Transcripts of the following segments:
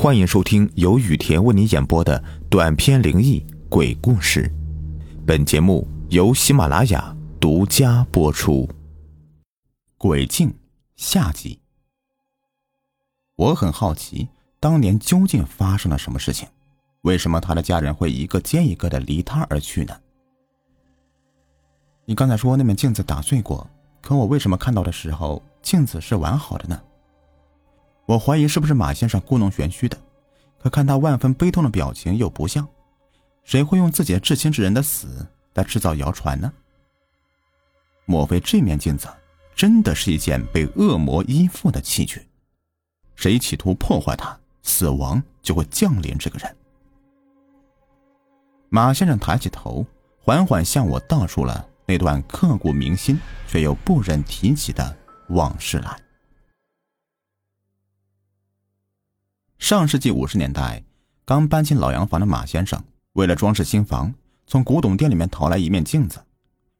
欢迎收听由雨田为你演播的短篇灵异鬼故事。本节目由喜马拉雅独家播出。鬼镜下集。我很好奇，当年究竟发生了什么事情？为什么他的家人会一个接一个的离他而去呢？你刚才说那面镜子打碎过，可我为什么看到的时候镜子是完好的呢？我怀疑是不是马先生故弄玄虚的，可看他万分悲痛的表情又不像，谁会用自己至亲之人的死来制造谣传呢？莫非这面镜子真的是一件被恶魔依附的器具？谁企图破坏它，死亡就会降临这个人。马先生抬起头，缓缓向我道出了那段刻骨铭心却又不忍提起的往事来。上世纪五十年代，刚搬进老洋房的马先生，为了装饰新房，从古董店里面淘来一面镜子。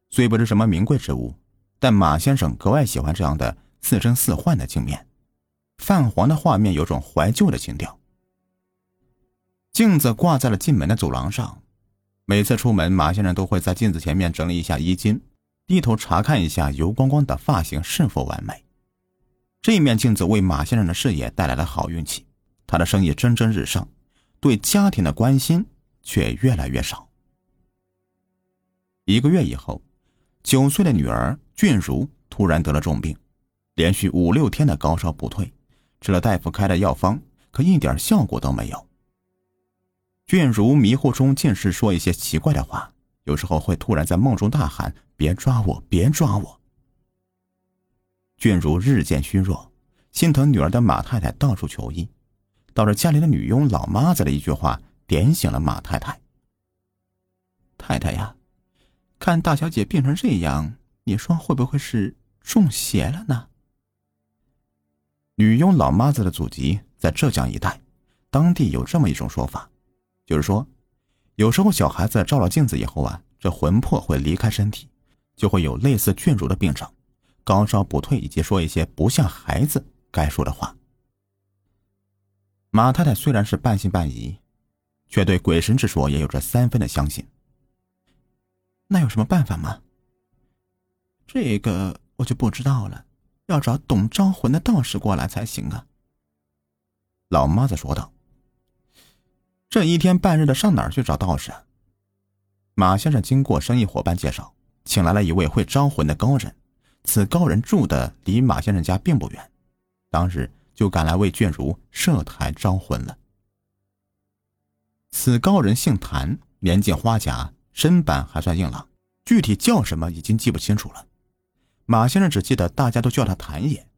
虽不是什么名贵之物，但马先生格外喜欢这样的似真似幻的镜面，泛黄的画面有种怀旧的情调。镜子挂在了进门的走廊上，每次出门，马先生都会在镜子前面整理一下衣襟，低头查看一下油光光的发型是否完美。这面镜子为马先生的事业带来了好运气。他的生意蒸蒸日上，对家庭的关心却越来越少。一个月以后，九岁的女儿俊如突然得了重病，连续五六天的高烧不退，吃了大夫开的药方，可一点效果都没有。俊如迷糊中尽是说一些奇怪的话，有时候会突然在梦中大喊：“别抓我，别抓我！”俊如日渐虚弱，心疼女儿的马太太到处求医。倒是家里的女佣老妈子的一句话点醒了马太太。太太呀，看大小姐病成这样，你说会不会是中邪了呢？女佣老妈子的祖籍在浙江一带，当地有这么一种说法，就是说，有时候小孩子照了镜子以后啊，这魂魄会离开身体，就会有类似倦如的病症，高烧不退，以及说一些不像孩子该说的话。马太太虽然是半信半疑，却对鬼神之说也有着三分的相信。那有什么办法吗？这个我就不知道了，要找懂招魂的道士过来才行啊。老妈子说道：“这一天半日的，上哪儿去找道士？”啊马先生经过生意伙伴介绍，请来了一位会招魂的高人。此高人住的离马先生家并不远，当日。就赶来为卷如设台招魂了。此高人姓谭，年近花甲，身板还算硬朗，具体叫什么已经记不清楚了。马先生只记得大家都叫他谭爷。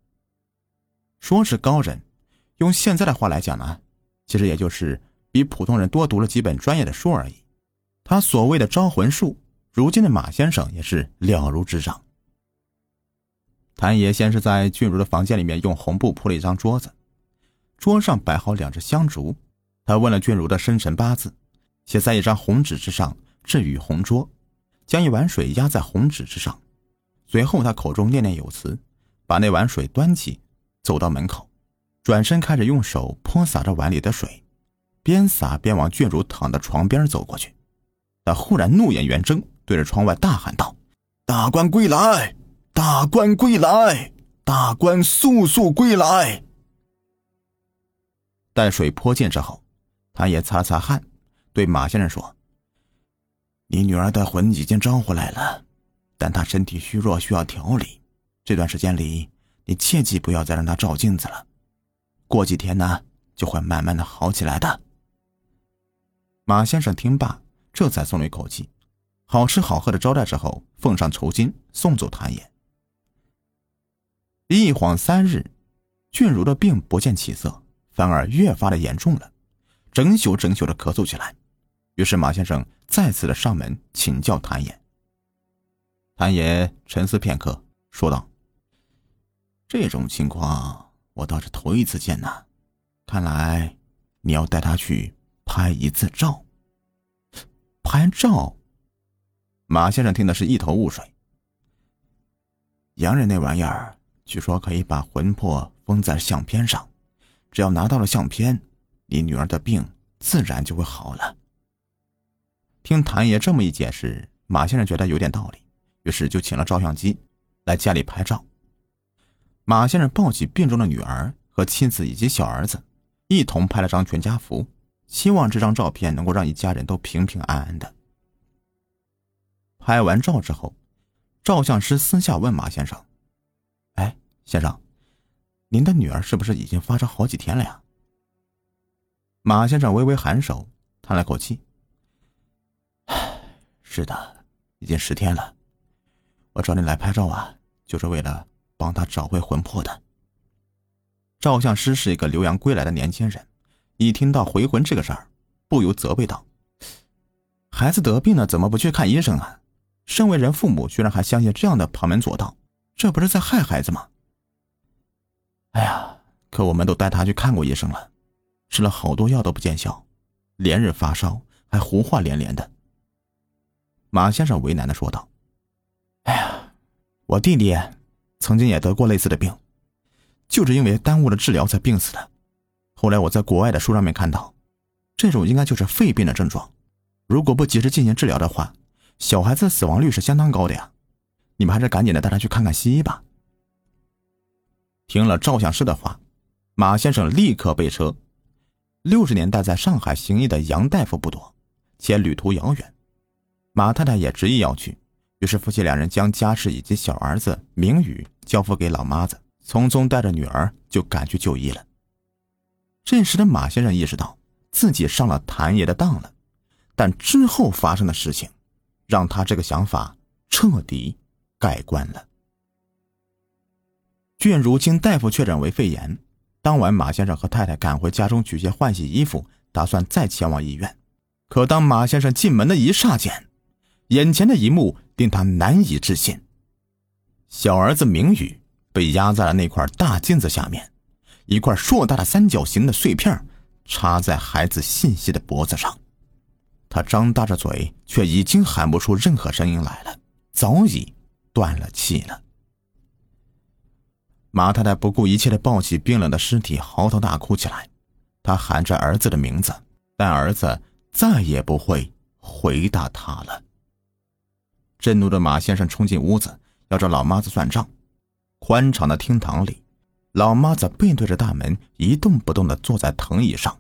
说是高人，用现在的话来讲呢，其实也就是比普通人多读了几本专业的书而已。他所谓的招魂术，如今的马先生也是了如指掌。谭爷先是在俊如的房间里面用红布铺了一张桌子，桌上摆好两只香烛。他问了俊如的生辰八字，写在一张红纸之上，置于红桌，将一碗水压在红纸之上。随后他口中念念有词，把那碗水端起，走到门口，转身开始用手泼洒着碗里的水，边洒边往俊如躺的床边走过去。他忽然怒眼圆睁，对着窗外大喊道：“大官归来！”大官归来！大官速速归来！待水泼尽之后，他也擦擦汗，对马先生说：“你女儿的魂已经招回来了，但她身体虚弱，需要调理。这段时间里，你切记不要再让她照镜子了。过几天呢，就会慢慢的好起来的。”马先生听罢，这才松了一口气，好吃好喝的招待之后，奉上酬金，送走谭爷。一晃三日，俊如的病不见起色，反而越发的严重了，整宿整宿的咳嗽起来。于是马先生再次的上门请教谭爷。谭爷沉思片刻，说道：“这种情况我倒是头一次见呐，看来你要带他去拍一次照。”拍照？马先生听的是一头雾水。洋人那玩意儿。据说可以把魂魄封在相片上，只要拿到了相片，你女儿的病自然就会好了。听谭爷这么一解释，马先生觉得有点道理，于是就请了照相机来家里拍照。马先生抱起病中的女儿和妻子以及小儿子，一同拍了张全家福，希望这张照片能够让一家人都平平安安的。拍完照之后，照相师私下问马先生：“，先生，您的女儿是不是已经发烧好几天了呀？”马先生微微颔首，叹了口气：“，是的，已经十天了。我找你来拍照啊，就是为了……”帮他找回魂魄的照相师是一个留洋归来的年轻人，一听到回魂这个事儿，不由责备道：“孩子得病了，怎么不去看医生啊？身为人父母，居然还相信这样的旁门左道，这不是在害孩子吗？”哎呀，可我们都带他去看过医生了，吃了好多药都不见效，连日发烧，还胡话连连的。马先生为难的说道：“哎呀，我弟弟。”曾经也得过类似的病，就是因为耽误了治疗才病死的。后来我在国外的书上面看到，这种应该就是肺病的症状。如果不及时进行治疗的话，小孩子死亡率是相当高的呀。你们还是赶紧的带他去看看西医吧。听了照相师的话，马先生立刻备车。六十年代在上海行医的杨大夫不多，且旅途遥远，马太太也执意要去。于是夫妻两人将家事以及小儿子明宇交付给老妈子，匆匆带着女儿就赶去就医了。这时的马先生意识到自己上了谭爷的当了，但之后发生的事情，让他这个想法彻底改观了。卷如今大夫确诊为肺炎，当晚马先生和太太赶回家中取些换洗衣服，打算再前往医院。可当马先生进门的一刹间，眼前的一幕令他难以置信：小儿子明宇被压在了那块大镜子下面，一块硕大的三角形的碎片插在孩子细细的脖子上。他张大着嘴，却已经喊不出任何声音来了，早已断了气了。马太太不顾一切的抱起冰冷的尸体，嚎啕大哭起来。她喊着儿子的名字，但儿子再也不会回答她了。震怒的马先生冲进屋子，要找老妈子算账。宽敞的厅堂里，老妈子背对着大门，一动不动地坐在藤椅上，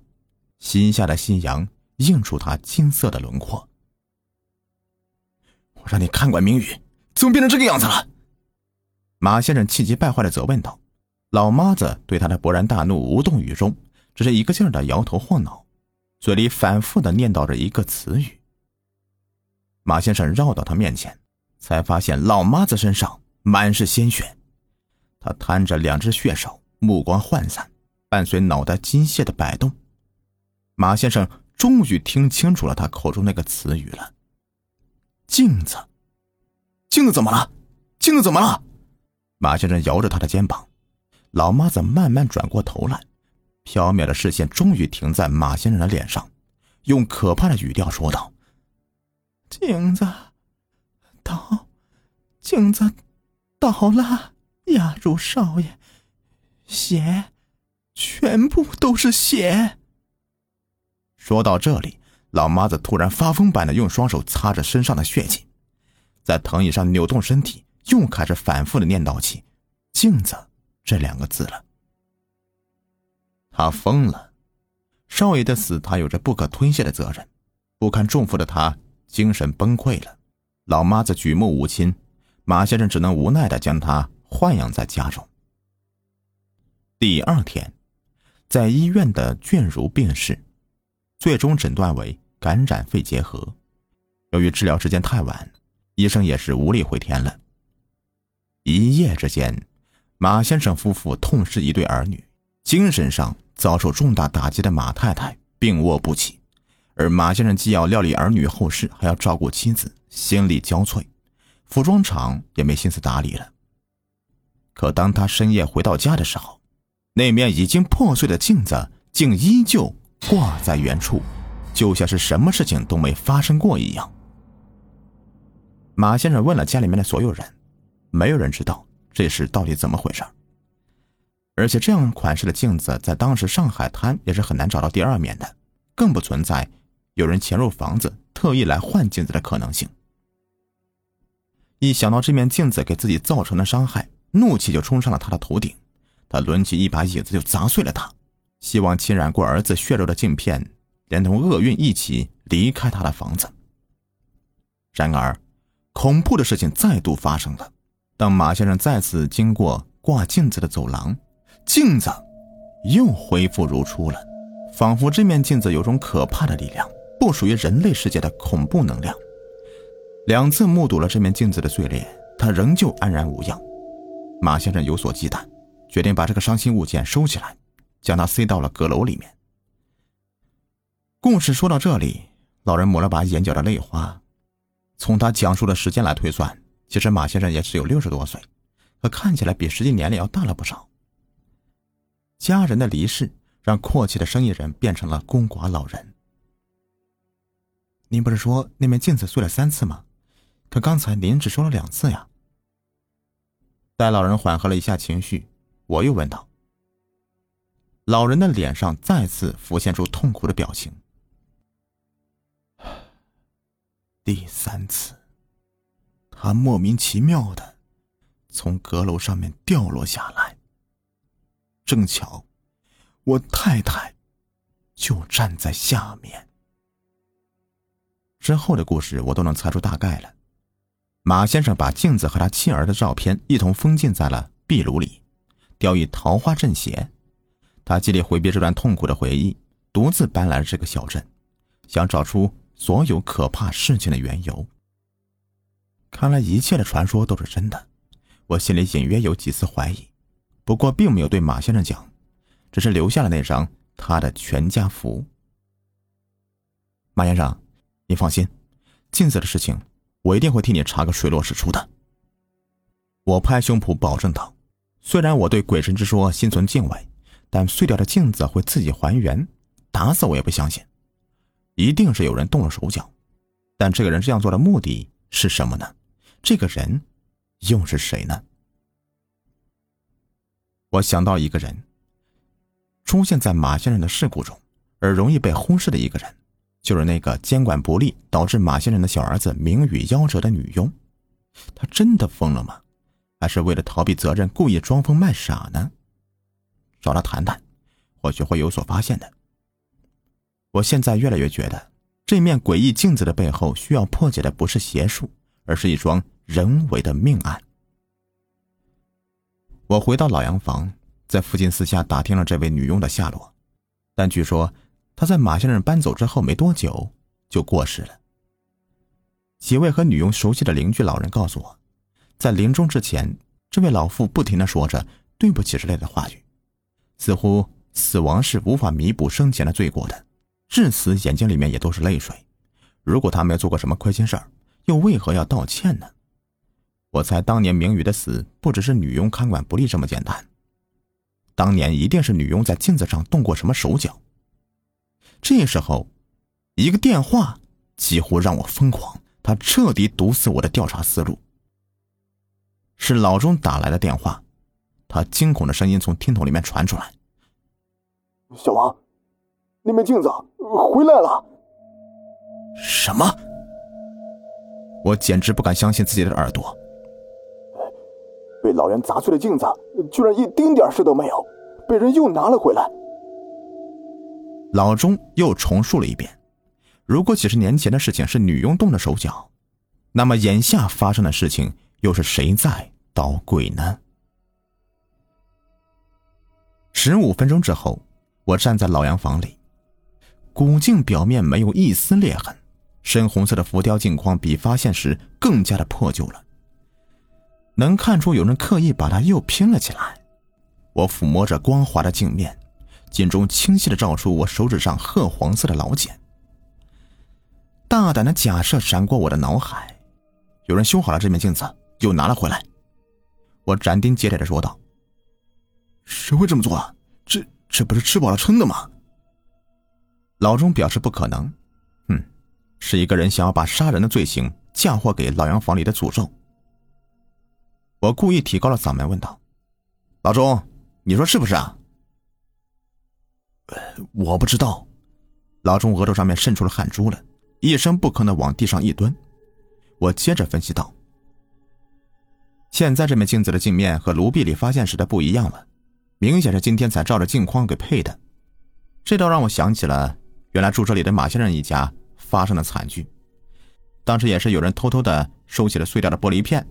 西下的夕阳映出她金色的轮廓。我让你看管明宇，怎么变成这个样子了？马先生气急败坏地责问道。老妈子对他的勃然大怒无动于衷，只是一个劲儿地摇头晃脑，嘴里反复地念叨着一个词语。马先生绕到他面前，才发现老妈子身上满是鲜血。他摊着两只血手，目光涣散，伴随脑袋机械的摆动。马先生终于听清楚了他口中那个词语了：“镜子，镜子怎么了？镜子怎么了？”马先生摇着他的肩膀。老妈子慢慢转过头来，飘渺的视线终于停在马先生的脸上，用可怕的语调说道。镜子倒，镜子倒了，压住少爷，血，全部都是血。说到这里，老妈子突然发疯般的用双手擦着身上的血迹，在藤椅上扭动身体，又开始反复的念叨起“镜子”这两个字了。他疯了，少爷的死，他有着不可推卸的责任，不堪重负的他。精神崩溃了，老妈子举目无亲，马先生只能无奈的将他豢养在家中。第二天，在医院的卷如病逝，最终诊断为感染肺结核。由于治疗时间太晚，医生也是无力回天了。一夜之间，马先生夫妇痛失一对儿女，精神上遭受重大打击的马太太病卧不起。而马先生既要料理儿女后事，还要照顾妻子，心力交瘁，服装厂也没心思打理了。可当他深夜回到家的时候，那面已经破碎的镜子竟依旧挂在原处，就像是什么事情都没发生过一样。马先生问了家里面的所有人，没有人知道这事到底怎么回事。而且这样款式的镜子在当时上海滩也是很难找到第二面的，更不存在有人潜入房子特意来换镜子的可能性。一想到这面镜子给自己造成的伤害，怒气就冲上了他的头顶。他抡起一把椅子就砸碎了它，希望侵染过儿子血肉的镜片连同厄运一起离开他的房子。然而，恐怖的事情再度发生了。当马先生再次经过挂镜子的走廊，镜子又恢复如初了，仿佛这面镜子有种可怕的力量，不属于人类世界的恐怖能量。两次目睹了这面镜子的碎裂，他仍旧安然无恙。马先生有所忌惮。决定把这个伤心物件收起来，将它塞到了阁楼里面。故事说到这里，老人抹了把眼角的泪花。从他讲述的时间来推算，其实马先生也只有六十多岁，可看起来比实际年龄要大了不少。家人的离世让阔气的生意人变成了孤寡老人。您不是说那面镜子碎了三次吗？可刚才您只说了两次呀。待老人缓和了一下情绪。我又问道：“老人的脸上再次浮现出痛苦的表情。第三次，他莫名其妙的从阁楼上面掉落下来。正巧，我太太就站在下面。之后的故事我都能猜出大概了。马先生把镜子和他妻儿的照片一同封禁在了壁炉里。”雕以桃花阵邪，他极力回避这段痛苦的回忆，独自搬来了这个小镇，想找出所有可怕事情的缘由。看来一切的传说都是真的，我心里隐约有几丝怀疑，不过并没有对马先生讲，只是留下了那张他的全家福。马先生，你放心，镜子的事情我一定会替你查个水落石出的。我拍胸脯保证道。虽然我对鬼神之说心存敬畏，但碎掉的镜子会自己还原，打死我也不相信。一定是有人动了手脚，但这个人这样做的目的是什么呢？这个人又是谁呢？我想到一个人，出现在马先生的事故中，而容易被忽视的一个人，就是那个监管不力导致马先生的小儿子名誉夭折的女佣。她真的疯了吗？还是为了逃避责任，故意装疯卖傻呢？找他谈谈，或许会有所发现的。我现在越来越觉得，这面诡异镜子的背后，需要破解的不是邪术，而是一桩人为的命案。我回到老洋房，在附近私下打听了这位女佣的下落，但据说她在马先生搬走之后没多久就过世了。几位和女佣熟悉的邻居老人告诉我。在临终之前，这位老妇不停的说着“对不起”之类的话语，似乎死亡是无法弥补生前的罪过的，至死眼睛里面也都是泪水。如果他没有做过什么亏心事儿，又为何要道歉呢？我猜当年明宇的死不只是女佣看管不力这么简单，当年一定是女佣在镜子上动过什么手脚。这时候，一个电话几乎让我疯狂，他彻底堵死我的调查思路。是老钟打来的电话，他惊恐的声音从听筒里面传出来：“小王，那面镜子回来了。”什么？我简直不敢相信自己的耳朵。被老人砸碎的镜子，居然一丁点事都没有，被人又拿了回来。老钟又重述了一遍：“如果几十年前的事情是女佣动的手脚，那么眼下发生的事情又是谁在？”捣鬼呢？十五分钟之后，我站在老洋房里，古镜表面没有一丝裂痕，深红色的浮雕镜框比发现时更加的破旧了，能看出有人刻意把它又拼了起来。我抚摸着光滑的镜面，镜中清晰的照出我手指上褐黄色的老茧。大胆的假设闪过我的脑海：有人修好了这面镜子，又拿了回来。我斩钉截铁的说道：“谁会这么做啊？这这不是吃饱了撑的吗？”老钟表示不可能。哼，是一个人想要把杀人的罪行嫁祸给老洋房里的诅咒。我故意提高了嗓门问道：“老钟，你说是不是啊？我不知道。老钟额头上面渗出了汗珠了，一声不吭的往地上一蹲。我接着分析道：“现在这面镜子的镜面和炉壁里发现时的不一样了，明显是今天才照着镜框给配的。这倒让我想起了原来住这里的马先生一家发生的惨剧。当时也是有人偷偷的收起了碎掉的玻璃片，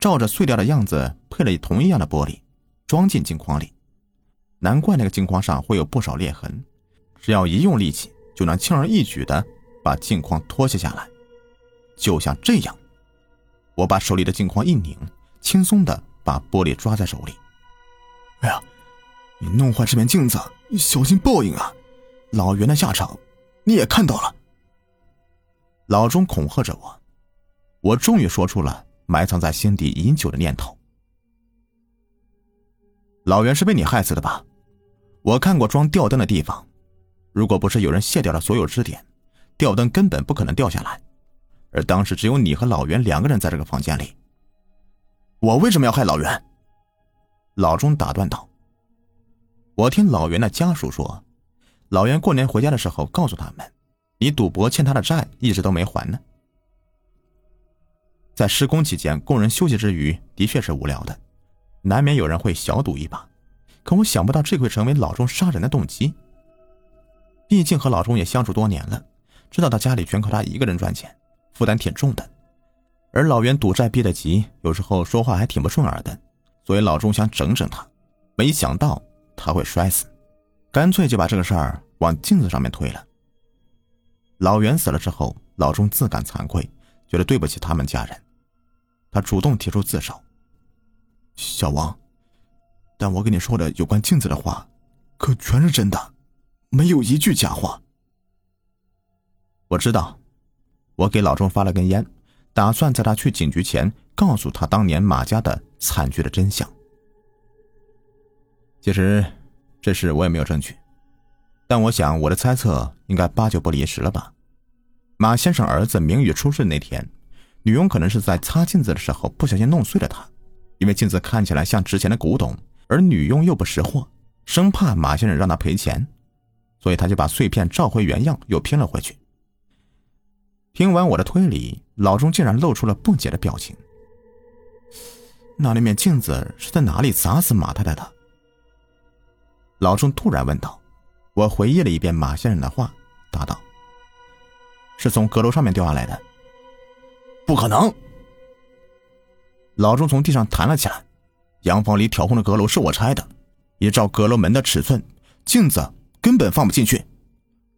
照着碎掉的样子配了同一样的玻璃，装进镜框里。难怪那个镜框上会有不少裂痕，只要一用力气，就能轻而易举的把镜框脱卸下来。”就像这样，我把手里的镜框一拧，轻松的把玻璃抓在手里。哎呀，你弄坏这面镜子，小心报应啊！老袁的下场你也看到了。老钟恐吓着我，我终于说出了埋藏在心底已久的念头：老袁是被你害死的吧？我看过装吊灯的地方，如果不是有人卸掉了所有支点，吊灯根本不可能掉下来。而当时只有你和老袁两个人在这个房间里。我为什么要害老袁？老钟打断道：“我听老袁的家属说，老袁过年回家的时候告诉他们，你赌博欠他的债一直都没还呢。在施工期间，工人休息之余的确是无聊的，难免有人会小赌一把。可我想不到这会成为老钟杀人的动机。毕竟和老钟也相处多年了，知道他家里全靠他一个人赚钱。”负担挺重的，而老袁赌债逼得急，有时候说话还挺不顺耳的，所以老钟想整整他，没想到他会摔死，干脆就把这个事儿往镜子上面推了。老袁死了之后，老钟自感惭愧，觉得对不起他们家人，他主动提出自首。小王，但我跟你说的有关镜子的话，可全是真的，没有一句假话。我知道。我给老钟发了根烟，打算在他去警局前告诉他当年马家的惨剧的真相。其实，这事我也没有证据，但我想我的猜测应该八九不离十了吧。马先生儿子明宇出事那天，女佣可能是在擦镜子的时候不小心弄碎了它，因为镜子看起来像值钱的古董，而女佣又不识货，生怕马先生让她赔钱，所以他就把碎片照回原样，又拼了回去。听完我的推理，老钟竟然露出了不解的表情。那那面镜子是在哪里砸死马太太的？老钟突然问道。我回忆了一遍马先生的话，答道：“是从阁楼上面掉下来的。”不可能！老钟从地上弹了起来。洋房里挑空的阁楼是我拆的，依照阁楼门的尺寸，镜子根本放不进去，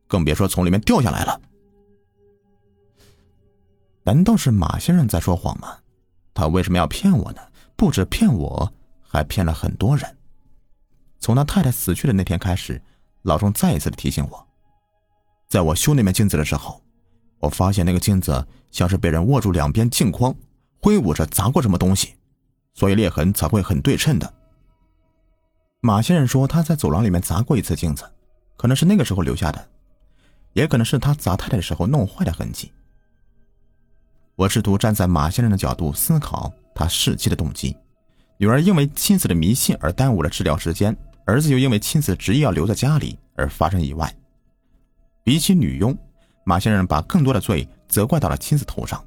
更别说从里面掉下来了。难道是马先生在说谎吗？他为什么要骗我呢？不止骗我，还骗了很多人。从他太太死去的那天开始，老钟再一次的提醒我，在我修那面镜子的时候，我发现那个镜子像是被人握住两边镜框，挥舞着砸过什么东西，所以裂痕才会很对称的。马先生说他在走廊里面砸过一次镜子，可能是那个时候留下的，也可能是他砸太太的时候弄坏的痕迹。我试图站在马先生的角度思考他弑妻的动机。女儿因为妻子的迷信而耽误了治疗时间，儿子又因为妻子执意要留在家里而发生意外。比起女佣，马先生把更多的罪责怪到了妻子头上，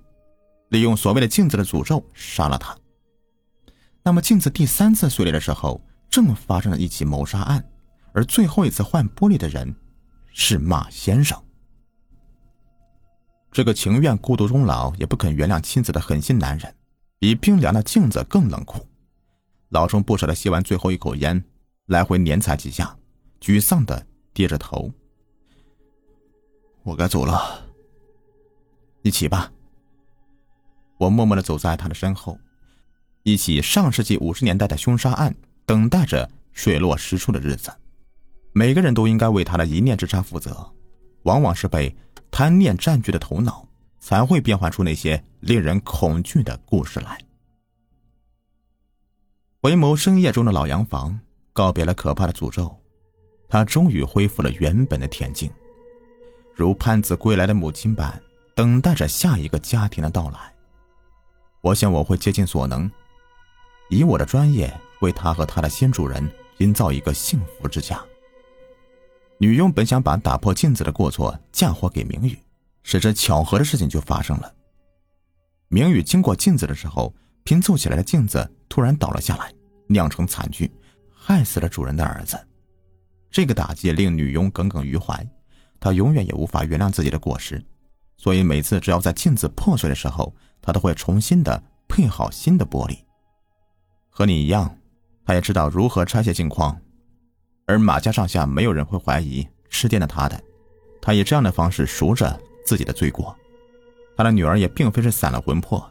利用所谓的镜子的诅咒杀了她。那么镜子第三次碎裂的时候，正发生了一起谋杀案，而最后一次换玻璃的人是马先生。这个情愿孤独终老也不肯原谅妻子的狠心男人，比冰凉的镜子更冷酷。老钟不舍得吸完最后一口烟，来回碾踩几下，沮丧的低着头。我该走了，一起吧。我默默的走在他的身后，一起上世纪五十年代的凶杀案等待着水落石出的日子。每个人都应该为他的一念之差负责，往往是被。贪念占据的头脑，才会变换出那些令人恐惧的故事来。回眸深夜中的老洋房，告别了可怕的诅咒，他终于恢复了原本的恬静，如盼子归来的母亲般，等待着下一个家庭的到来。我想我会竭尽所能，以我的专业为他和他的新主人营造一个幸福之家。女佣本想把打破镜子的过错嫁祸给明宇，谁知巧合的事情就发生了。明宇经过镜子的时候，拼凑起来的镜子突然倒了下来，酿成惨剧，害死了主人的儿子。这个打击令女佣耿耿于怀，她永远也无法原谅自己的过失，所以每次只要在镜子破碎的时候，她都会重新的配好新的玻璃。和你一样，她也知道如何拆卸镜框。而马家上下没有人会怀疑吃电的他的，他以这样的方式赎着自己的罪过。他的女儿也并非是散了魂魄，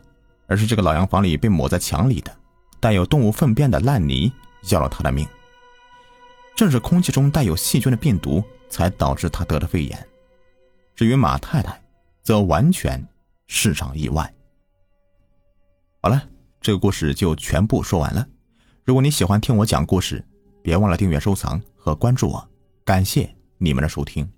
而是这个老洋房里被抹在墙里的带有动物粪便的烂泥要了他的命。正是空气中带有细菌的病毒才导致他得了肺炎。至于马太太，则完全是场意外。好了，这个故事就全部说完了。如果你喜欢听我讲故事，别忘了订阅、收藏和关注我，感谢你们的收听。